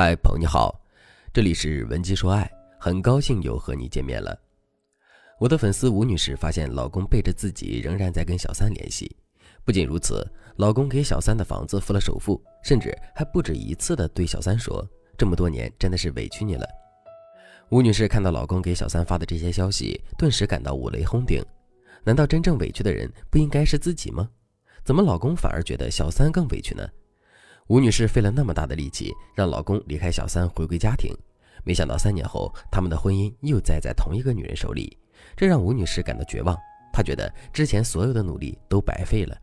嗨，朋友你好，这里是文姬说爱，很高兴又和你见面了。我的粉丝吴女士发现老公背着自己仍然在跟小三联系，不仅如此，老公给小三的房子付了首付，甚至还不止一次的对小三说：“这么多年真的是委屈你了。”吴女士看到老公给小三发的这些消息，顿时感到五雷轰顶。难道真正委屈的人不应该是自己吗？怎么老公反而觉得小三更委屈呢？吴女士费了那么大的力气让老公离开小三回归家庭，没想到三年后他们的婚姻又栽在同一个女人手里，这让吴女士感到绝望。她觉得之前所有的努力都白费了。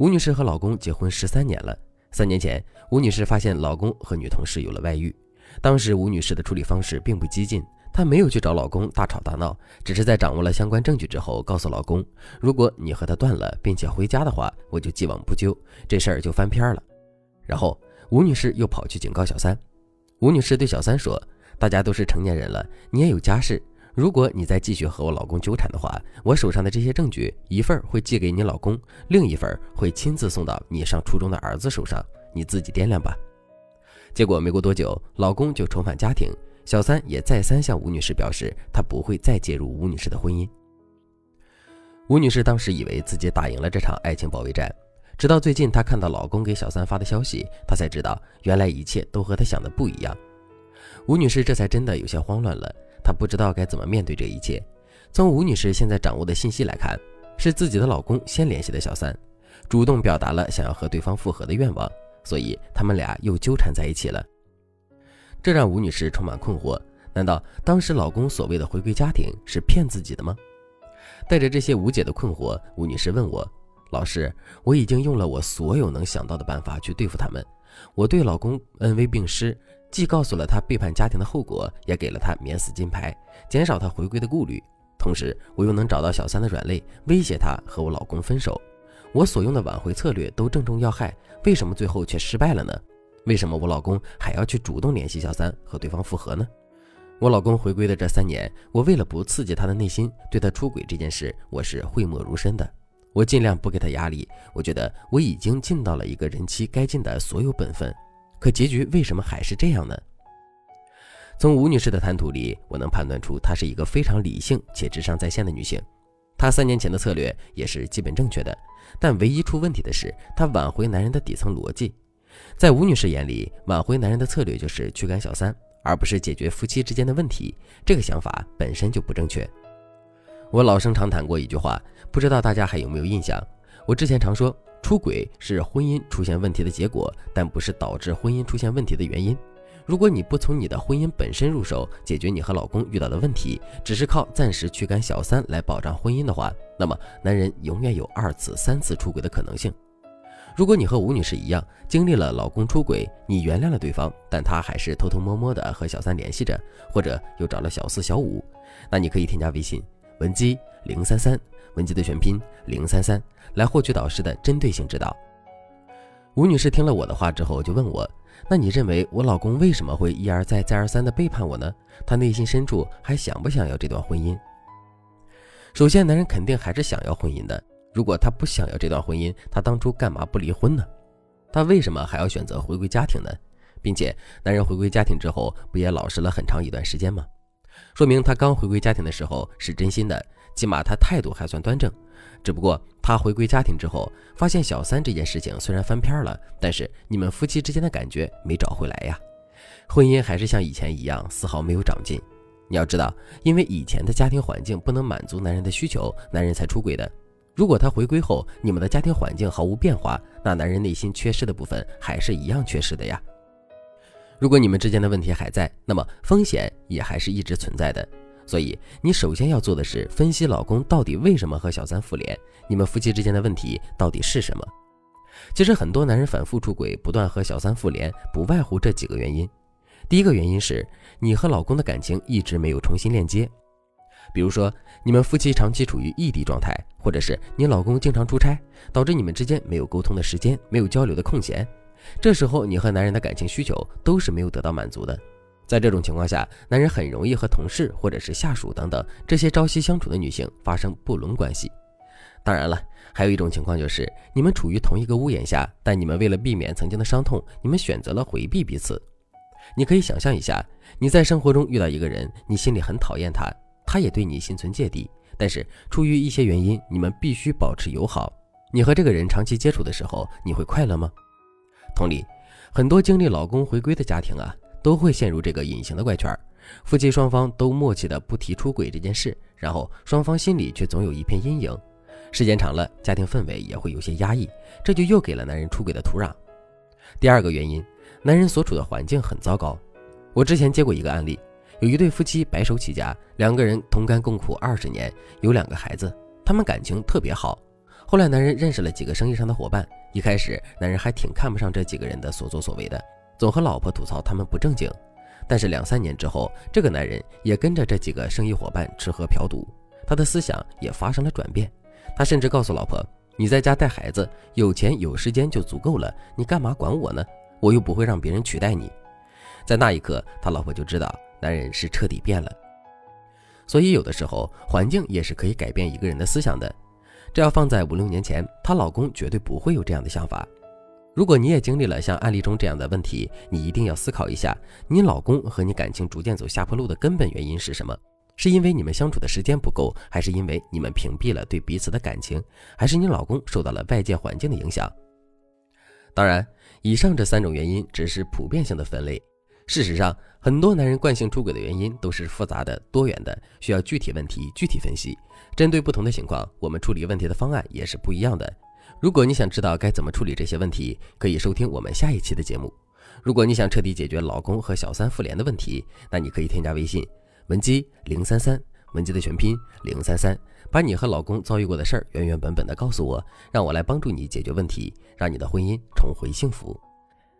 吴女士和老公结婚十三年了，三年前吴女士发现老公和女同事有了外遇，当时吴女士的处理方式并不激进，她没有去找老公大吵大闹，只是在掌握了相关证据之后告诉老公，如果你和他断了并且回家的话，我就既往不咎，这事儿就翻篇了。然后，吴女士又跑去警告小三。吴女士对小三说：“大家都是成年人了，你也有家室。如果你再继续和我老公纠缠的话，我手上的这些证据，一份会寄给你老公，另一份会亲自送到你上初中的儿子手上，你自己掂量吧。”结果没过多久，老公就重返家庭，小三也再三向吴女士表示，她不会再介入吴女士的婚姻。吴女士当时以为自己打赢了这场爱情保卫战。直到最近，她看到老公给小三发的消息，她才知道原来一切都和她想的不一样。吴女士这才真的有些慌乱了，她不知道该怎么面对这一切。从吴女士现在掌握的信息来看，是自己的老公先联系的小三，主动表达了想要和对方复合的愿望，所以他们俩又纠缠在一起了。这让吴女士充满困惑：难道当时老公所谓的回归家庭是骗自己的吗？带着这些无解的困惑，吴女士问我。老师，我已经用了我所有能想到的办法去对付他们。我对老公恩威并施，既告诉了他背叛家庭的后果，也给了他免死金牌，减少他回归的顾虑。同时，我又能找到小三的软肋，威胁他和我老公分手。我所用的挽回策略都正中要害，为什么最后却失败了呢？为什么我老公还要去主动联系小三和对方复合呢？我老公回归的这三年，我为了不刺激他的内心，对他出轨这件事，我是讳莫如深的。我尽量不给他压力，我觉得我已经尽到了一个人妻该尽的所有本分，可结局为什么还是这样呢？从吴女士的谈吐里，我能判断出她是一个非常理性且智商在线的女性。她三年前的策略也是基本正确的，但唯一出问题的是她挽回男人的底层逻辑。在吴女士眼里，挽回男人的策略就是驱赶小三，而不是解决夫妻之间的问题。这个想法本身就不正确。我老生常谈过一句话，不知道大家还有没有印象？我之前常说，出轨是婚姻出现问题的结果，但不是导致婚姻出现问题的原因。如果你不从你的婚姻本身入手，解决你和老公遇到的问题，只是靠暂时驱赶小三来保障婚姻的话，那么男人永远有二次、三次出轨的可能性。如果你和吴女士一样，经历了老公出轨，你原谅了对方，但他还是偷偷摸摸的和小三联系着，或者又找了小四、小五，那你可以添加微信。文姬零三三，文姬的全拼零三三，来获取导师的针对性指导。吴女士听了我的话之后，就问我：“那你认为我老公为什么会一而再、再而三的背叛我呢？他内心深处还想不想要这段婚姻？”首先，男人肯定还是想要婚姻的。如果他不想要这段婚姻，他当初干嘛不离婚呢？他为什么还要选择回归家庭呢？并且，男人回归家庭之后，不也老实了很长一段时间吗？说明他刚回归家庭的时候是真心的，起码他态度还算端正。只不过他回归家庭之后，发现小三这件事情虽然翻篇了，但是你们夫妻之间的感觉没找回来呀，婚姻还是像以前一样，丝毫没有长进。你要知道，因为以前的家庭环境不能满足男人的需求，男人才出轨的。如果他回归后，你们的家庭环境毫无变化，那男人内心缺失的部分还是一样缺失的呀。如果你们之间的问题还在，那么风险也还是一直存在的。所以，你首先要做的是分析老公到底为什么和小三复联，你们夫妻之间的问题到底是什么？其实，很多男人反复出轨，不断和小三复联，不外乎这几个原因。第一个原因是你和老公的感情一直没有重新链接，比如说你们夫妻长期处于异地状态，或者是你老公经常出差，导致你们之间没有沟通的时间，没有交流的空闲。这时候，你和男人的感情需求都是没有得到满足的。在这种情况下，男人很容易和同事或者是下属等等这些朝夕相处的女性发生不伦关系。当然了，还有一种情况就是你们处于同一个屋檐下，但你们为了避免曾经的伤痛，你们选择了回避彼此。你可以想象一下，你在生活中遇到一个人，你心里很讨厌他，他也对你心存芥蒂，但是出于一些原因，你们必须保持友好。你和这个人长期接触的时候，你会快乐吗？同理，很多经历老公回归的家庭啊，都会陷入这个隐形的怪圈。夫妻双方都默契的不提出轨这件事，然后双方心里却总有一片阴影。时间长了，家庭氛围也会有些压抑，这就又给了男人出轨的土壤。第二个原因，男人所处的环境很糟糕。我之前接过一个案例，有一对夫妻白手起家，两个人同甘共苦二十年，有两个孩子，他们感情特别好。后来男人认识了几个生意上的伙伴，一开始男人还挺看不上这几个人的所作所为的，总和老婆吐槽他们不正经。但是两三年之后，这个男人也跟着这几个生意伙伴吃喝嫖赌，他的思想也发生了转变。他甚至告诉老婆：“你在家带孩子，有钱有时间就足够了，你干嘛管我呢？我又不会让别人取代你。”在那一刻，他老婆就知道男人是彻底变了。所以有的时候，环境也是可以改变一个人的思想的。这要放在五六年前，她老公绝对不会有这样的想法。如果你也经历了像案例中这样的问题，你一定要思考一下，你老公和你感情逐渐走下坡路的根本原因是什么？是因为你们相处的时间不够，还是因为你们屏蔽了对彼此的感情，还是你老公受到了外界环境的影响？当然，以上这三种原因只是普遍性的分类。事实上，很多男人惯性出轨的原因都是复杂的、多元的，需要具体问题具体分析。针对不同的情况，我们处理问题的方案也是不一样的。如果你想知道该怎么处理这些问题，可以收听我们下一期的节目。如果你想彻底解决老公和小三复联的问题，那你可以添加微信文姬零三三，文姬的全拼零三三，把你和老公遭遇过的事儿原原本本的告诉我，让我来帮助你解决问题，让你的婚姻重回幸福。